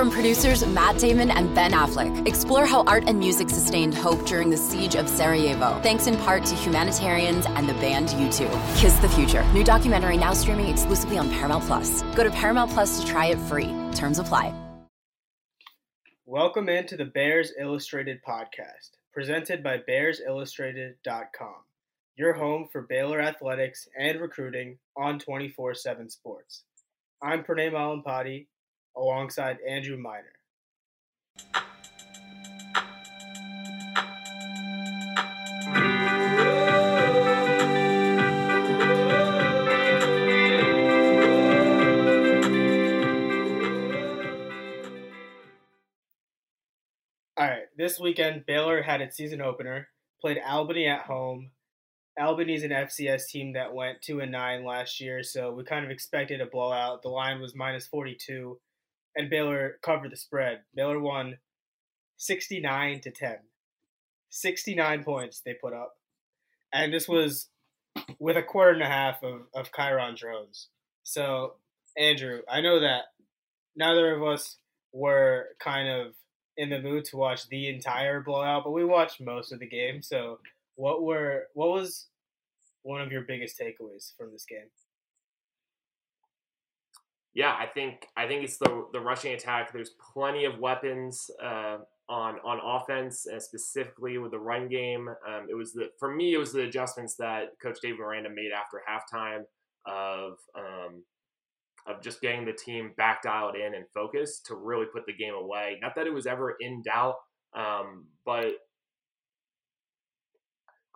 From producers Matt Damon and Ben Affleck, explore how art and music sustained hope during the siege of Sarajevo, thanks in part to humanitarians and the band U2. Kiss the Future. New documentary now streaming exclusively on Paramount Plus. Go to Paramount Plus to try it free. Terms apply. Welcome into the Bears Illustrated podcast, presented by BearsIllustrated.com, your home for Baylor athletics and recruiting on 24 7 sports. I'm Pranay Malampati alongside Andrew Miner. All right, this weekend Baylor had its season opener, played Albany at home. Albany's an FCS team that went 2 and 9 last year, so we kind of expected a blowout. The line was minus 42 and Baylor covered the spread. Baylor won 69 to 10. 69 points they put up. And this was with a quarter and a half of, of Kyron Drones. So, Andrew, I know that neither of us were kind of in the mood to watch the entire blowout, but we watched most of the game. So, what were what was one of your biggest takeaways from this game? Yeah, I think I think it's the the rushing attack. There's plenty of weapons uh, on on offense, and specifically with the run game. Um, it was the for me, it was the adjustments that Coach Dave Aranda made after halftime of um, of just getting the team back dialed in and focused to really put the game away. Not that it was ever in doubt, um, but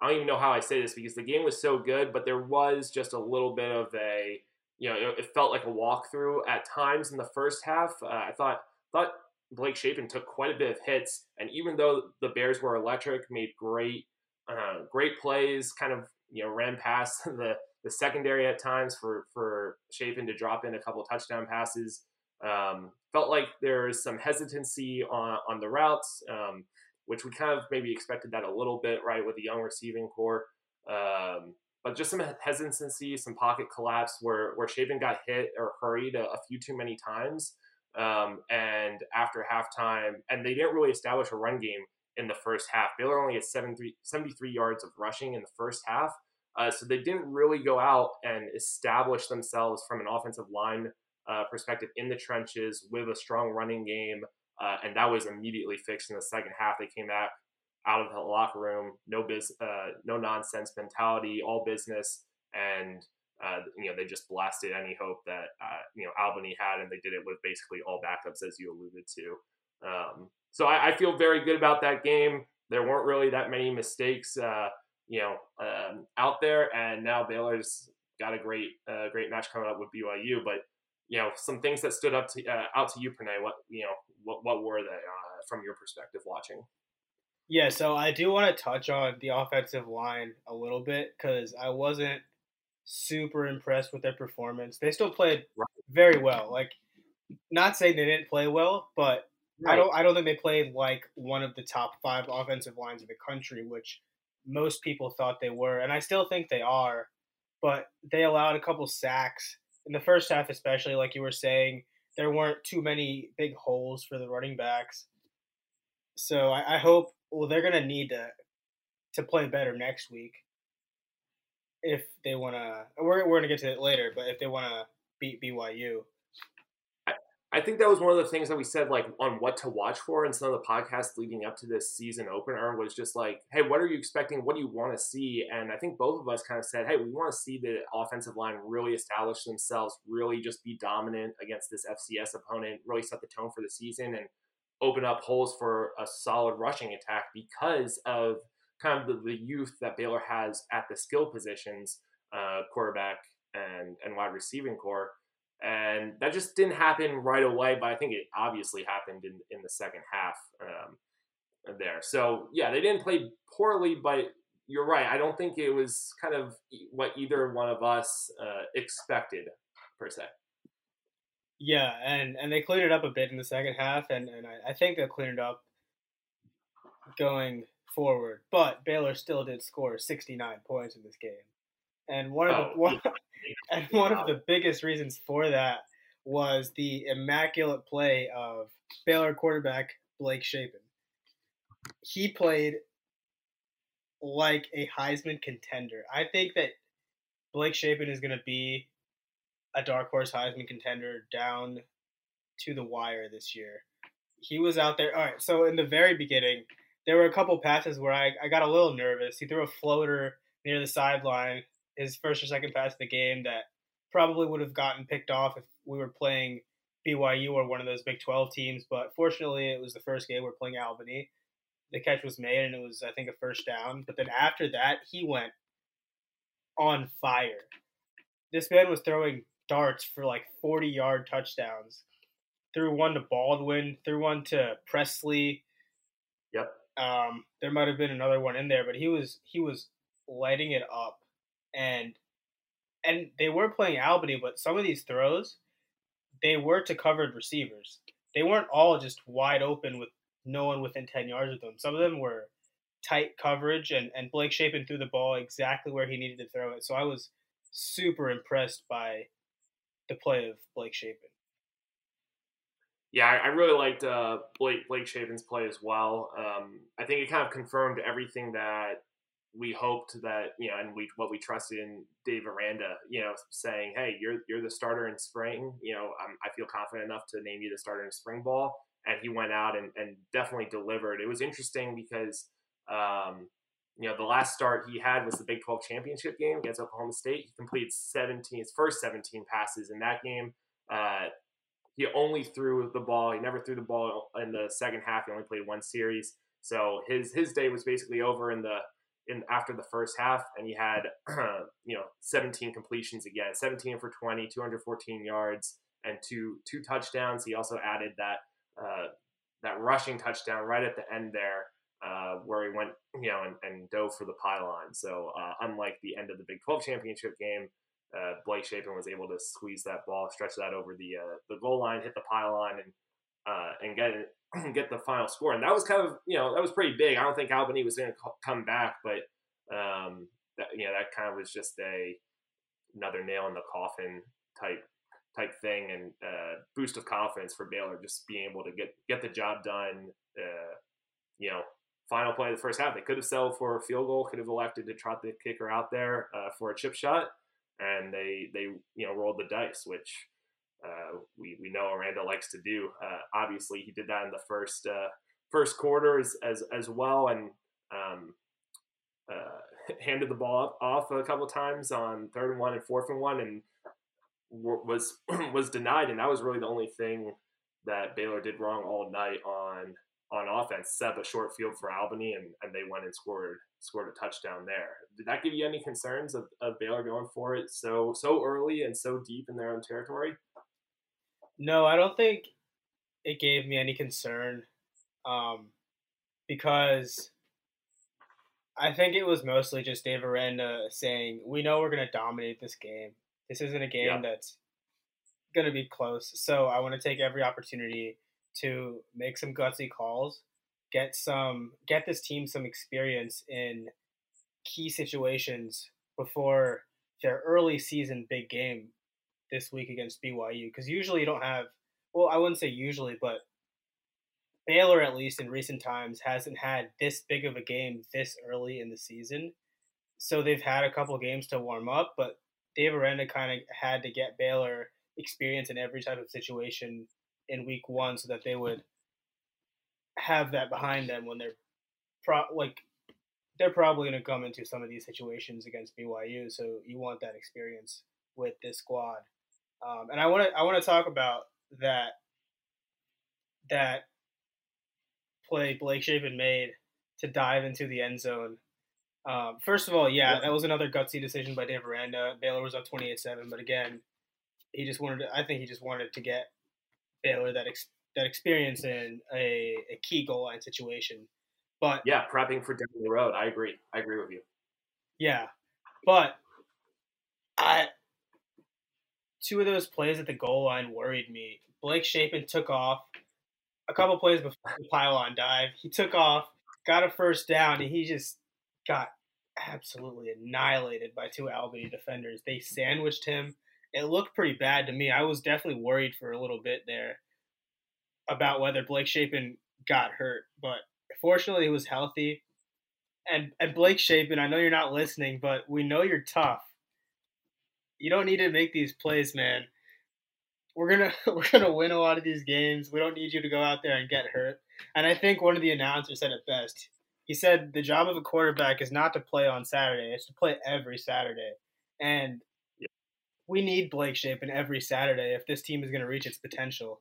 I don't even know how I say this because the game was so good, but there was just a little bit of a you know, it, felt like a walkthrough at times in the first half. Uh, I thought thought Blake Shapen took quite a bit of hits, and even though the Bears were electric, made great uh, great plays, kind of you know ran past the the secondary at times for for Shapen to drop in a couple touchdown passes. Um, felt like there's some hesitancy on on the routes, um, which we kind of maybe expected that a little bit, right, with the young receiving corps. Um, but just some hesitancy, some pocket collapse where where Shapen got hit or hurried a, a few too many times. Um, and after halftime, and they didn't really establish a run game in the first half. Baylor only had 73, 73 yards of rushing in the first half. Uh, so they didn't really go out and establish themselves from an offensive line uh, perspective in the trenches with a strong running game. Uh, and that was immediately fixed in the second half. They came back out of the locker room, no biz, uh, no nonsense mentality, all business, and uh, you know they just blasted any hope that uh, you know Albany had, and they did it with basically all backups, as you alluded to. Um, so I, I, feel very good about that game. There weren't really that many mistakes, uh, you know, um, out there, and now Baylor's got a great, uh, great match coming up with BYU. But you know, some things that stood up to uh, out to you, Pranay. What you know, what what were they from your perspective watching? Yeah, so I do want to touch on the offensive line a little bit because I wasn't super impressed with their performance. They still played very well. Like, not saying they didn't play well, but right. I don't. I don't think they played like one of the top five offensive lines in the country, which most people thought they were, and I still think they are. But they allowed a couple sacks in the first half, especially like you were saying. There weren't too many big holes for the running backs. So I, I hope well, they're gonna need to to play better next week if they want to. We're we're gonna get to it later, but if they want to beat BYU. I think that was one of the things that we said, like on what to watch for in some of the podcasts leading up to this season opener was just like, hey, what are you expecting? What do you want to see? And I think both of us kind of said, hey, we want to see the offensive line really establish themselves, really just be dominant against this FCS opponent, really set the tone for the season. And open up holes for a solid rushing attack because of kind of the, the youth that Baylor has at the skill positions, uh, quarterback and, and wide receiving corps. And that just didn't happen right away, but I think it obviously happened in, in the second half um, there. So, yeah, they didn't play poorly, but you're right. I don't think it was kind of what either one of us uh, expected, per se. Yeah, and and they cleaned it up a bit in the second half, and and I, I think they'll clean it up going forward. But Baylor still did score 69 points in this game, and one of oh, the one, and one of the biggest reasons for that was the immaculate play of Baylor quarterback Blake Shapen. He played like a Heisman contender. I think that Blake Shapen is going to be a dark horse Heisman contender down to the wire this year. He was out there. All right, so in the very beginning, there were a couple passes where I, I got a little nervous. He threw a floater near the sideline, his first or second pass of the game that probably would have gotten picked off if we were playing BYU or one of those Big 12 teams. But fortunately, it was the first game we we're playing Albany. The catch was made, and it was, I think, a first down. But then after that, he went on fire. This man was throwing darts for like 40 yard touchdowns. Threw one to Baldwin, threw one to Presley. Yep. Um, there might have been another one in there, but he was he was lighting it up, and and they were playing Albany, but some of these throws, they were to covered receivers. They weren't all just wide open with no one within ten yards of them. Some of them were tight coverage, and and Blake Shapen threw the ball exactly where he needed to throw it. So I was super impressed by the play of Blake Shapen. Yeah, I, really liked uh, Blake Blake Shapen's play as well. Um, I think it kind of confirmed everything that we hoped that you know, and we what we trusted in Dave Aranda, you know, saying, "Hey, you're you're the starter in spring. You know, I'm, I feel confident enough to name you the starter in spring ball." And he went out and, and definitely delivered. It was interesting because, um, you know, the last start he had was the Big 12 championship game against Oklahoma State. He completed 17, his first 17 passes in that game. Uh, he only threw the ball. He never threw the ball in the second half. He only played one series. So his his day was basically over in the in after the first half, and he had you know 17 completions again, 17 for 20, 214 yards, and two two touchdowns. He also added that uh, that rushing touchdown right at the end there, uh, where he went you know and, and dove for the pylon. So uh, unlike the end of the Big 12 championship game. Uh, Blake Shapen was able to squeeze that ball, stretch that over the uh, the goal line, hit the pylon, and uh, and get get the final score. And that was kind of, you know, that was pretty big. I don't think Albany was going to come back, but, um, that, you know, that kind of was just a another nail in the coffin type type thing and boost of confidence for Baylor, just being able to get get the job done. You know, final play of the first half, they could have settled for a field goal, could have elected to trot the kicker out there uh, for a chip shot, and they they you know rolled the dice, which uh, we we know Aranda likes to do. Uh, obviously, he did that in the first uh, first quarters as as well, and um, uh, handed the ball off a couple times on third and one and fourth and one, and was was denied. And that was really the only thing that Baylor did wrong all night on on offense. Set a short field for Albany, and, and they went and scored scored a touchdown there. Did that give you any concerns of, of Baylor going for it so so early and so deep in their own territory? No, I don't think it gave me any concern um, because I think it was mostly just Dave Aranda saying, "We know we're going to dominate this game. This isn't a game yeah. that's going to be close. So I want to take every opportunity to make some gutsy calls, get some, get this team some experience in key situations before their early season big game this week against BYU because usually you don't have. Well, I wouldn't say usually, but Baylor, at least in recent times, hasn't had this big of a game this early in the season. So they've had a couple games to warm up, but Dave Aranda kind of had to get Baylor experience in every type of situation in week one so that they would have that behind them when they're pro- like they're probably going to come into some of these situations against BYU. So you want that experience with this squad. Um, and I want to I want to talk about that that play Blake Shapen made to dive into the end zone. Um, first of all, yeah, that was another gutsy decision by Dave Aranda. Baylor was up 28-7, but again, he just wanted to, I think he just wanted to get Baylor that ex, that experience in a, a key goal line situation. But yeah, prepping for down the road. I agree. I agree with you. Yeah, but I two of those plays at the goal line worried me. Blake Shapen took off a couple plays before the pylon dive. He took off, got a first down, and he just got absolutely annihilated by two Albany defenders. They sandwiched him. It looked pretty bad to me. I was definitely worried for a little bit there. about whether Blake Shapen got hurt, but fortunately he was healthy. And and Blake Shapen, I know you're not listening, but we know you're tough. You don't need to make these plays, man. We're gonna we're gonna win a lot of these games. We don't need you to go out there and get hurt. And I think one of the announcers said it best. He said the job of a quarterback is not to play on Saturday; it's to play every Saturday. And we need Blake Shapen every Saturday if this team is going to reach its potential.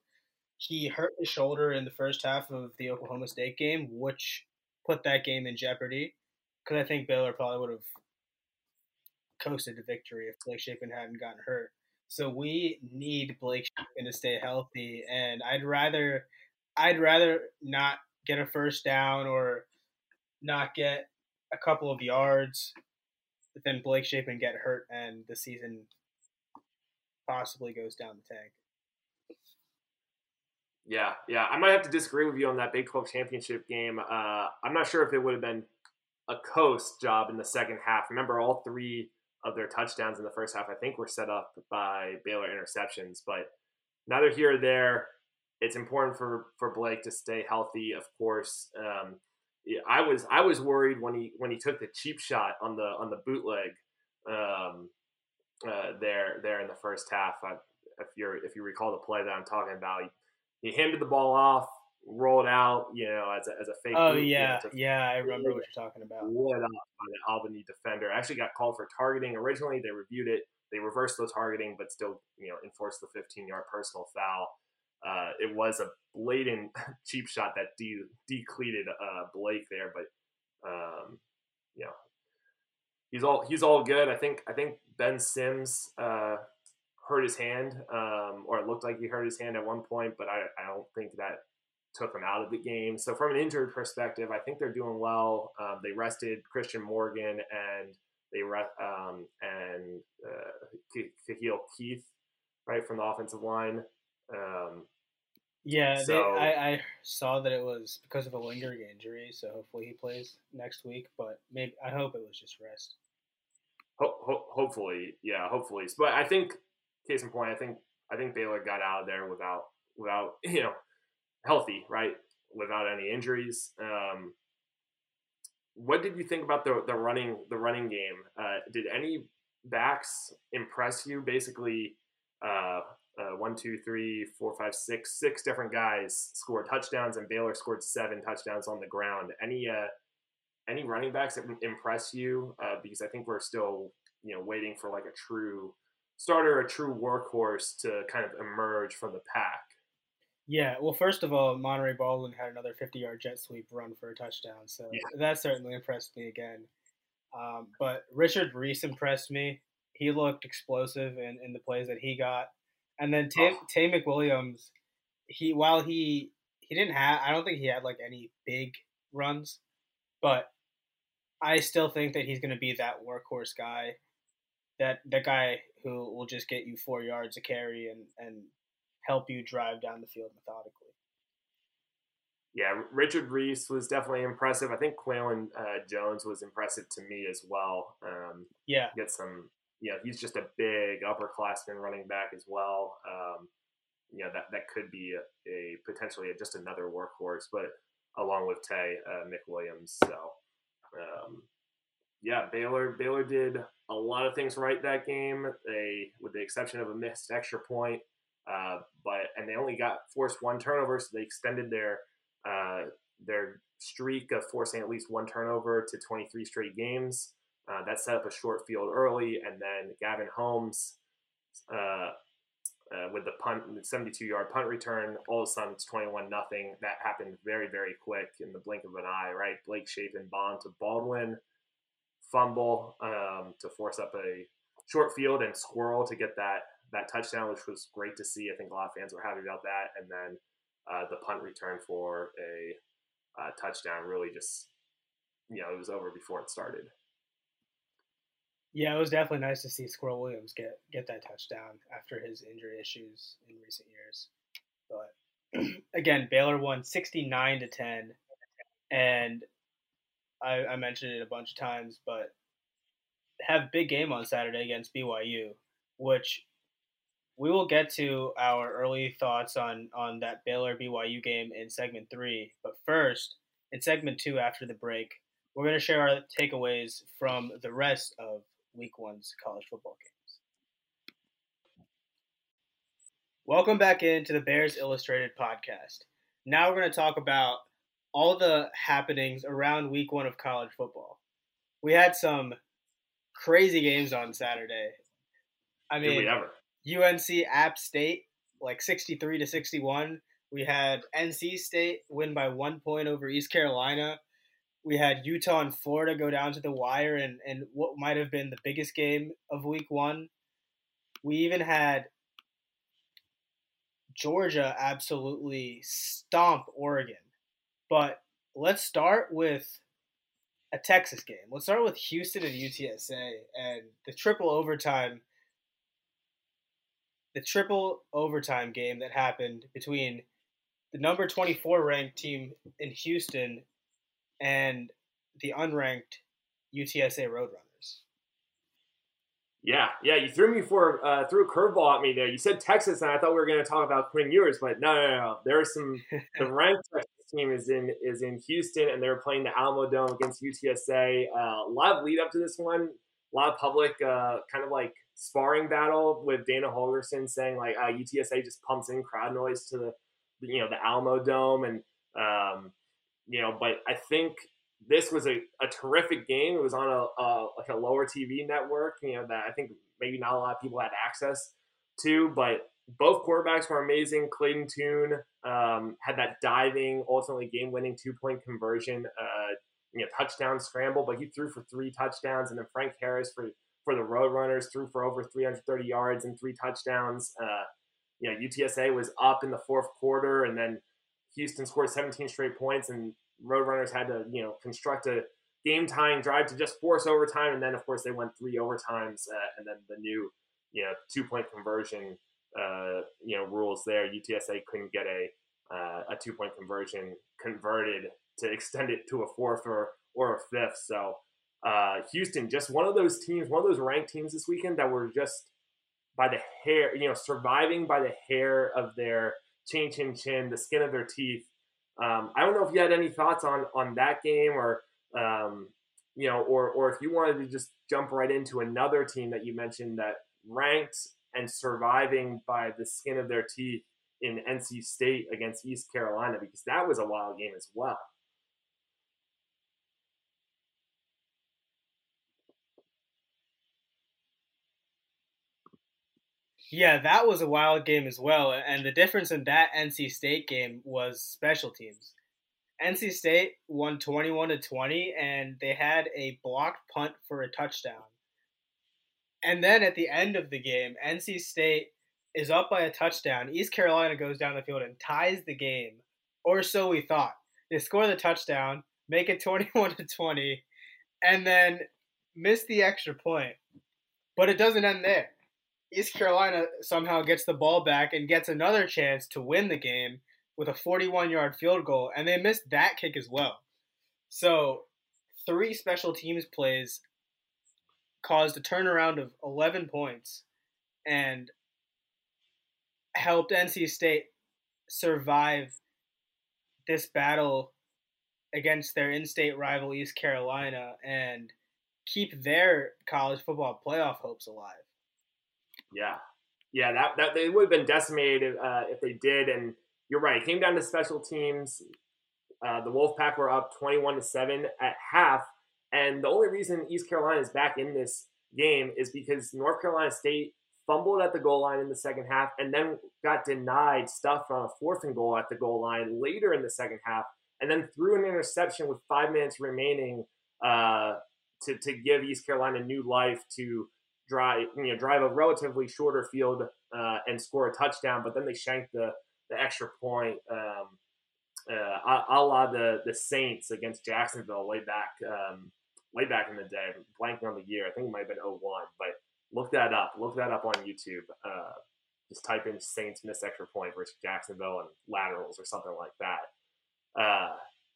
He hurt his shoulder in the first half of the Oklahoma State game, which put that game in jeopardy. Because I think Baylor probably would have coasted to victory if Blake Shapen hadn't gotten hurt. So we need Blake Shapen to stay healthy, and I'd rather, I'd rather not get a first down or not get a couple of yards than Blake Shapen get hurt and the season possibly goes down the tank. Yeah, yeah. I might have to disagree with you on that Big 12 championship game. Uh, I'm not sure if it would have been a coast job in the second half. Remember, all three of their touchdowns in the first half, I think, were set up by Baylor interceptions. But neither here or there. It's important for for Blake to stay healthy, of course. Um, I was I was worried when he when he took the cheap shot on the on the bootleg um, uh, there there in the first half. I, if you if you recall the play that I'm talking about, he, he handed the ball off, rolled out, you know, as a, as a fake. Oh boot, yeah, you know, yeah, I remember what you're talking about. Lit up by the Albany defender. Actually got called for targeting originally. They reviewed it. They reversed the targeting, but still, you know, enforced the 15 yard personal foul. Uh, it was a blatant cheap shot that de- decleated uh, Blake there, but um, you know he's all he's all good. I think I think Ben Sims uh, hurt his hand, um, or it looked like he hurt his hand at one point, but I, I don't think that took him out of the game. So from an injury perspective, I think they're doing well. Um, they rested Christian Morgan and they re- um, and uh, Khalil Keith, right from the offensive line. Um, yeah, so, they, I, I saw that it was because of a lingering injury, so hopefully he plays next week. But maybe I hope it was just rest. Ho- ho- hopefully, yeah, hopefully. But I think, case in point, I think I think Baylor got out of there without without you know healthy, right, without any injuries. Um, what did you think about the the running the running game? Uh, did any backs impress you? Basically, uh, uh, one, two, three, four, five, six, six different guys scored touchdowns, and Baylor scored seven touchdowns on the ground. Any uh, any running backs that impress you? Uh, because I think we're still you know waiting for like a true starter, a true workhorse to kind of emerge from the pack. Yeah, well, first of all, Monaray Baldwin had another 50-yard jet sweep run for a touchdown, so yeah. that certainly impressed me again. Um, but Richard Reese impressed me. He looked explosive in, in the plays that he got. And then Tay, oh. Taye McWilliams, he while he he didn't have I don't think he had like any big runs, but I still think that he's going to be that workhorse guy, that that guy who will just get you four yards of carry and and help you drive down the field methodically. Yeah, Richard Reese was definitely impressive. I think Qualan uh, Jones was impressive to me as well. Um, yeah, get some you know, he's just a big upperclassman running back as well. Um, you know, that, that could be a, a potentially a, just another workhorse, but along with Tay uh, McWilliams. So, um, yeah, Baylor Baylor did a lot of things right that game. They, with the exception of a missed extra point, uh, but and they only got forced one turnover, so they extended their uh, their streak of forcing at least one turnover to 23 straight games. Uh, that set up a short field early, and then Gavin Holmes uh, with the punt, 72 yard punt return. All of a sudden, it's 21 nothing. That happened very, very quick in the blink of an eye. Right, Blake Shapen Bond to Baldwin, fumble um, to force up a short field and squirrel to get that that touchdown, which was great to see. I think a lot of fans were happy about that, and then uh, the punt return for a uh, touchdown really just you know it was over before it started. Yeah, it was definitely nice to see Squirrel Williams get get that touchdown after his injury issues in recent years. But again, Baylor won sixty nine to ten, and I, I mentioned it a bunch of times, but have big game on Saturday against BYU, which we will get to our early thoughts on on that Baylor BYU game in segment three. But first, in segment two, after the break, we're going to share our takeaways from the rest of Week One's college football games. Welcome back into the Bears Illustrated podcast. Now we're going to talk about all the happenings around Week One of college football. We had some crazy games on Saturday. I mean, UNC App State like 63 to 61. We had NC State win by one point over East Carolina. We had Utah and Florida go down to the wire and, and what might have been the biggest game of week one. We even had Georgia absolutely stomp Oregon. But let's start with a Texas game. Let's start with Houston and UTSA and the triple overtime the triple overtime game that happened between the number 24 ranked team in Houston and the unranked UTSA Roadrunners. Yeah, yeah, you threw me for uh, threw a curveball at me there. You said Texas, and I thought we were going to talk about Quinn Ewers, but no, no, no. There's some the ranked Texas team is in is in Houston, and they're playing the Alamodome against UTSA. Uh, a lot of lead up to this one, a lot of public uh, kind of like sparring battle with Dana Holgorsen saying like uh, UTSA just pumps in crowd noise to the you know the Alamodome and um, you know but I think this was a, a terrific game. It was on a, a like a lower TV network you know that I think maybe not a lot of people had access to but both quarterbacks were amazing. Clayton Tune um, had that diving, ultimately game-winning two-point conversion, uh, you know, touchdown scramble, but he threw for three touchdowns, and then Frank Harris for for the Roadrunners, threw for over 330 yards and three touchdowns. Uh, you know, UTSA was up in the fourth quarter, and then Houston scored 17 straight points, and Roadrunners had to, you know, construct a game-tying drive to just force overtime, and then of course they went three overtimes, uh, and then the new, you know, two-point conversion, uh, you know, rules there. UTSA couldn't get a uh, a two-point conversion converted to extend it to a fourth or or a fifth. So uh, Houston, just one of those teams, one of those ranked teams this weekend that were just by the hair, you know, surviving by the hair of their chin, chin, chin, the skin of their teeth. Um, I don't know if you had any thoughts on on that game, or um, you know, or or if you wanted to just jump right into another team that you mentioned that ranked and surviving by the skin of their teeth in NC State against East Carolina, because that was a wild game as well. Yeah, that was a wild game as well. And the difference in that NC State game was special teams. NC State won 21 to 20 and they had a blocked punt for a touchdown. And then at the end of the game, NC State is up by a touchdown. East Carolina goes down the field and ties the game, or so we thought. They score the touchdown, make it 21 to 20, and then miss the extra point. But it doesn't end there. East Carolina somehow gets the ball back and gets another chance to win the game with a 41 yard field goal, and they missed that kick as well. So, three special teams plays caused a turnaround of 11 points and helped NC State survive this battle against their in state rival East Carolina and keep their college football playoff hopes alive. Yeah, yeah, that that they would have been decimated uh, if they did. And you're right; it came down to special teams. Uh, the Wolfpack were up 21 to seven at half, and the only reason East Carolina is back in this game is because North Carolina State fumbled at the goal line in the second half, and then got denied stuff on a fourth and goal at the goal line later in the second half, and then threw an interception with five minutes remaining uh, to to give East Carolina new life to drive you know drive a relatively shorter field uh, and score a touchdown, but then they shank the the extra point. Um, uh, a, la the the Saints against Jacksonville way back um, way back in the day. Blanking on the year, I think it might have been 01, but look that up. Look that up on YouTube. Uh, just type in Saints miss extra point versus Jacksonville and laterals or something like that. Uh,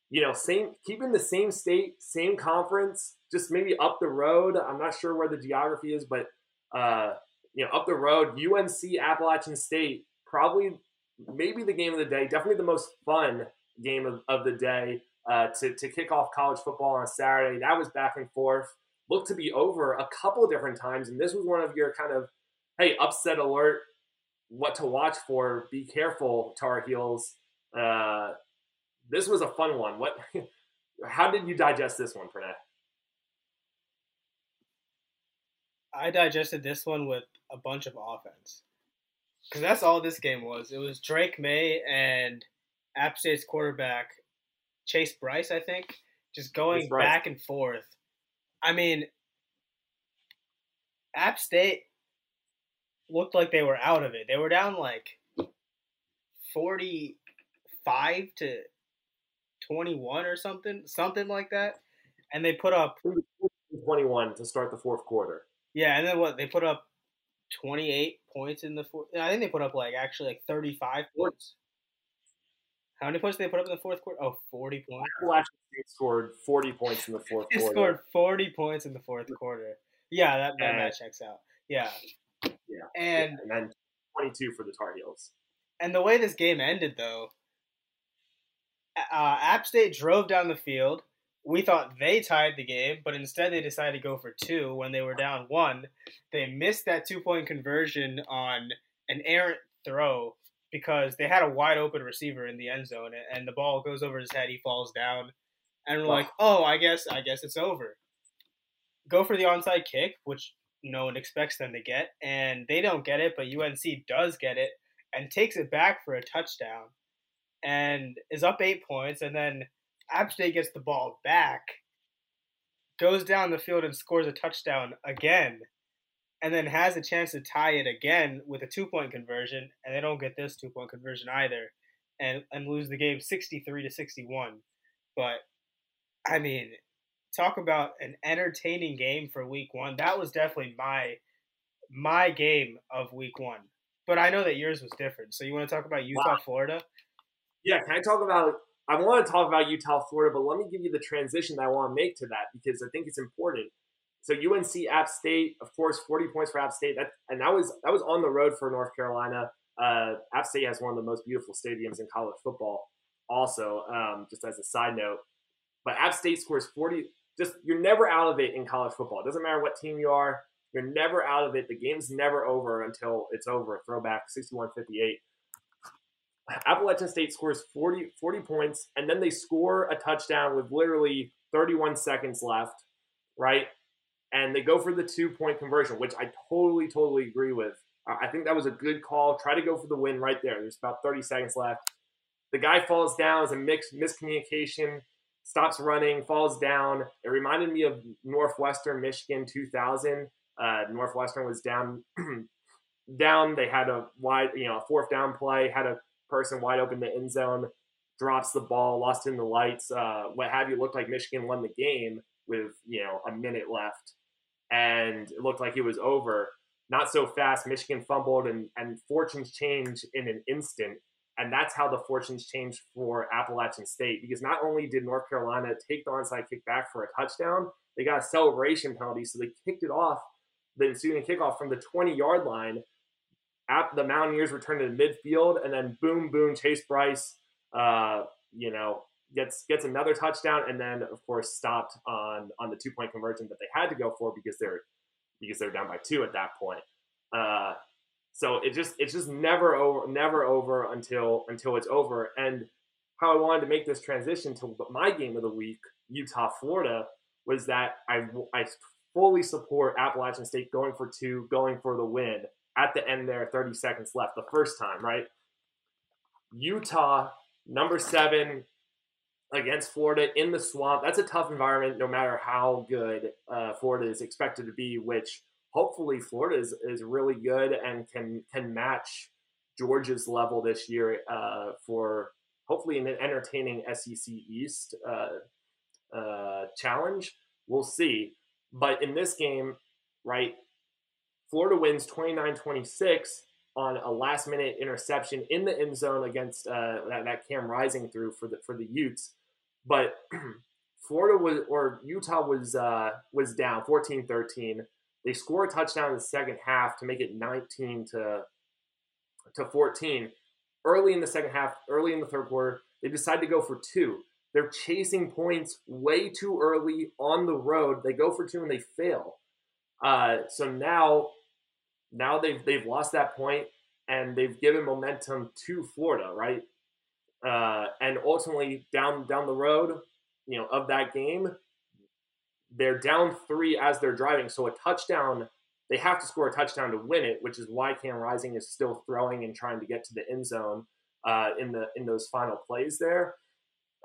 you know, same keeping the same state, same conference, just maybe up the road. I'm not sure where the geography is, but uh, you know, up the road, UNC Appalachian State, probably maybe the game of the day, definitely the most fun game of, of the day uh, to, to kick off college football on Saturday. That was back and forth. Looked to be over a couple different times. And this was one of your kind of, hey, upset alert, what to watch for. Be careful, Tar Heels. Uh, this was a fun one. What? How did you digest this one, Pranay? I digested this one with a bunch of offense because that's all this game was. It was Drake Maye and App State's quarterback Chase Brice, I think, just going back and forth. I mean, App State looked like they were out of it. They were down like 45 to 21 or something, something like that. And they put up 21 to start the fourth quarter. Yeah, and then what? They put up 28 points in the fourth. I think they put up like actually like 35 points. How many points did they put up in the fourth quarter? Oh, 40 points. Appalachian State scored 40 points in the fourth they quarter. scored 40 points in the fourth quarter. Yeah, that, that, that checks out. Yeah. Yeah. And, yeah. and then 22 for the Tar Heels. And the way this game ended, though, uh, App State drove down the field. We thought they tied the game, but instead they decided to go for two when they were down one. They missed that two point conversion on an errant throw because they had a wide open receiver in the end zone and the ball goes over his head, he falls down, and we're like, oh, I guess I guess it's over. Go for the onside kick, which no one expects them to get, and they don't get it, but UNC does get it and takes it back for a touchdown, and is up eight points, and then App State gets the ball back, goes down the field and scores a touchdown again and then has a chance to tie it again with a two point conversion, and they don't get this two point conversion either, and and lose the game sixty three to sixty one. But I mean, talk about an entertaining game for week one. That was definitely my my game of week one. But I know that yours was different. So you want to talk about Utah, wow. Florida? Yeah, can I talk about I want to talk about Utah, Florida, but let me give you the transition that I want to make to that because I think it's important. So UNC App State, of course, 40 points for App State. That and that was that was on the road for North Carolina. Uh, App State has one of the most beautiful stadiums in college football. Also, um, just as a side note, but App State scores 40. Just you're never out of it in college football. It doesn't matter what team you are. You're never out of it. The game's never over until it's over. Throwback 61-58. Appalachian State scores 40, 40 points, and then they score a touchdown with literally 31 seconds left, right? and they go for the two point conversion, which I totally, totally agree with. I think that was a good call. Try to go for the win right there. There's about 30 seconds left. The guy falls down as a mix miscommunication, stops running, falls down. It reminded me of Northwestern Michigan 2000. Uh, Northwestern was down, down. They had a wide, you know, a fourth down play, had a person wide open in the end zone, drops the ball, lost in the lights, uh, what have you. Looked like Michigan won the game with you know a minute left and it looked like it was over. Not so fast. Michigan fumbled, and, and fortunes change in an instant. And that's how the fortunes changed for Appalachian State because not only did North Carolina take the onside kick back for a touchdown, they got a celebration penalty. So they kicked it off, the ensuing kickoff from the 20 yard line. The Mountaineers return to the midfield, and then boom, boom, Chase Brice, uh, you know, gets gets another touchdown, and then of course stopped on on the two point conversion that they had to go for because they're because they're down by two at that point. Uh, so it just it's just never over never over until until it's over. And how I wanted to make this transition to my game of the week, Utah Florida, was that I I fully support Appalachian State going for two, going for the win at the end there, 30 seconds left, the first time, right? Utah, number seven, against Florida in the swamp. That's a tough environment, no matter how good uh, Florida is expected to be. Which hopefully Florida is, is really good and can can match Georgia's level this year uh, for hopefully an entertaining SEC East uh, uh, challenge. We'll see. But in this game, right, Florida wins 29 26 on a last minute interception in the end zone against uh, that, that Cam Rising through for the for the Utes. But Florida was or Utah was uh, was down 14-13. They score a touchdown in the second half to make it 19 to to 14. Early in the second half, early in the third quarter, they decide to go for two. They're chasing points way too early on the road. They go for two and they fail. Uh, so now, now they've they've lost that point and they've given momentum to Florida, right? Uh, and ultimately, down down the road, you know, of that game, they're down three as they're driving. So a touchdown, they have to score a touchdown to win it, which is why Cam Rising is still throwing and trying to get to the end zone uh, in the in those final plays there.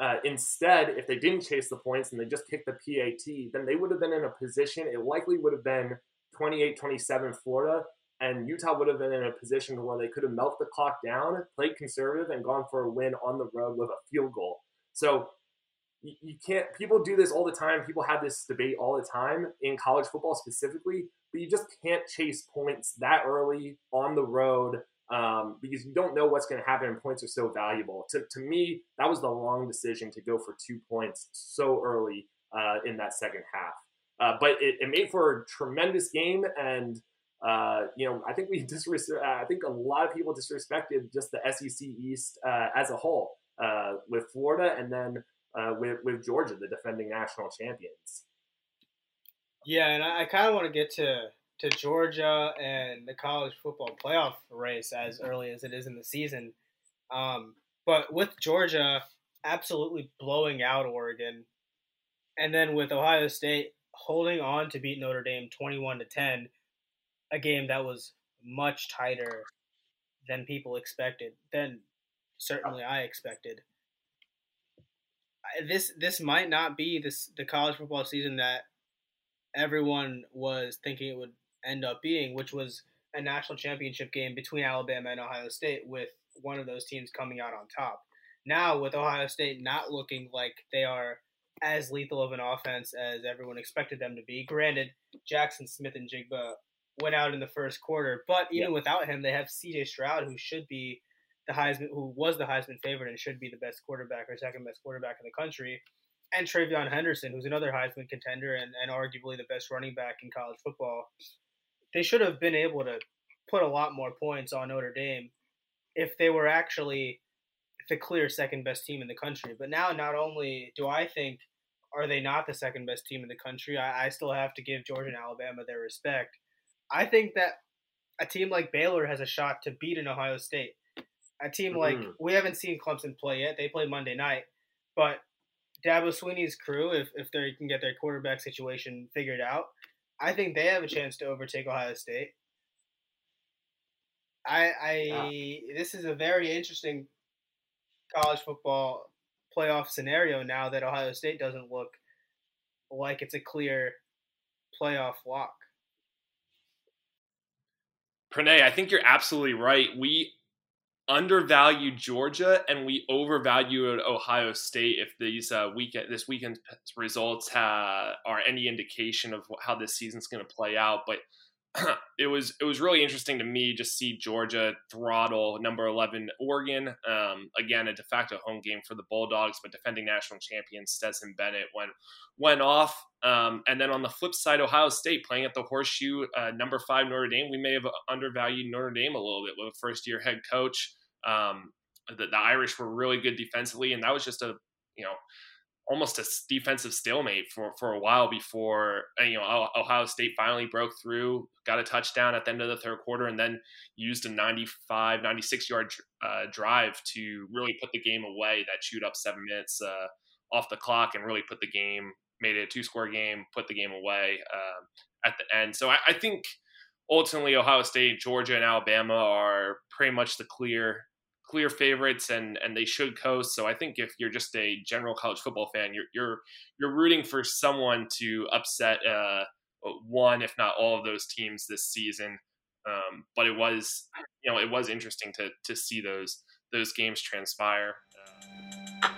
Uh, instead, if they didn't chase the points and they just kicked the PAT, then they would have been in a position, it likely would have been 28 27 Florida, and Utah would have been in a position where they could have melted the clock down, played conservative, and gone for a win on the road with a field goal. So you, can't, people do this all the time. People have this debate all the time in college football specifically, but you just can't chase points that early on the road um, because you don't know what's going to happen and points are so valuable. To, to me, that was the wrong decision to go for two points so early uh, in that second half. Uh, but it, it, made for a tremendous game, and uh, you know I think we disres- uh, I think a lot of people disrespected just the SEC East uh, as a whole uh, with Florida, and then with with Georgia, the defending national champions. Yeah, and I, I kind of want to get to to Georgia and the college football playoff race as early as it is in the season. Um, but with Georgia absolutely blowing out Oregon, and then with Ohio State holding on to beat Notre Dame 21 to 10, a game that was much tighter than people expected, than certainly I expected. This this might not be this the college football season that everyone was thinking it would end up being, which was a national championship game between Alabama and Ohio State, with one of those teams coming out on top. Now, with Ohio State not looking like they are as lethal of an offense as everyone expected them to be, granted, Jaxon Smith-Njigba went out in the first quarter, but even yeah. without him, they have C.J. Stroud, who should be the Heisman, who was the Heisman favorite and should be the best quarterback or second best quarterback in the country, and TreVeyon Henderson, who's another Heisman contender and, and arguably the best running back in college football they should have been able to put a lot more points on Notre Dame if they were actually the clear second best team in the country. But now, not only do I think are they not the second best team in the country, I, I still have to give Georgia and Alabama their respect. I think that a team like Baylor has a shot to beat an Ohio State. A team like mm-hmm. we haven't seen Clemson play yet. They play Monday night, but Dabo Swinney's crew, if if they can get their quarterback situation figured out, I think they have a chance to overtake Ohio State. I, I this is a very interesting college football playoff scenario now that Ohio State doesn't look like it's a clear playoff lock. Pranay, I think you're absolutely right. We undervalued Georgia and we overvalued Ohio State. If these uh, weekend this weekend's results are any indication of how this season's going to play out, but it was it was really interesting to me just see Georgia throttle number eleven Oregon. Um, again, a de facto home game for the Bulldogs, but defending national champion Stetson Bennett went went off. Um, and then on the flip side, Ohio State playing at the Horseshoe, uh, number five Notre Dame. We may have undervalued Notre Dame a little bit with a first year head coach. Um, the, the Irish were really good defensively, and that was just a you know almost a defensive stalemate for, for a while before uh, you know Ohio State finally broke through, got a touchdown at the end of the third quarter, and then used a 95, 96 yard uh, drive to really put the game away. That chewed up seven minutes uh, off the clock and really put the game, made it a two score game, put the game away uh, at the end. So I, I think ultimately Ohio State, Georgia, and Alabama are pretty much the clear clear favorites and and they should coast. So I think if you're just a general college football fan, you're you're you're rooting for someone to upset uh, one, if not all of those teams this season. Um, but it was you know it was interesting to to see those those games transpire. Uh,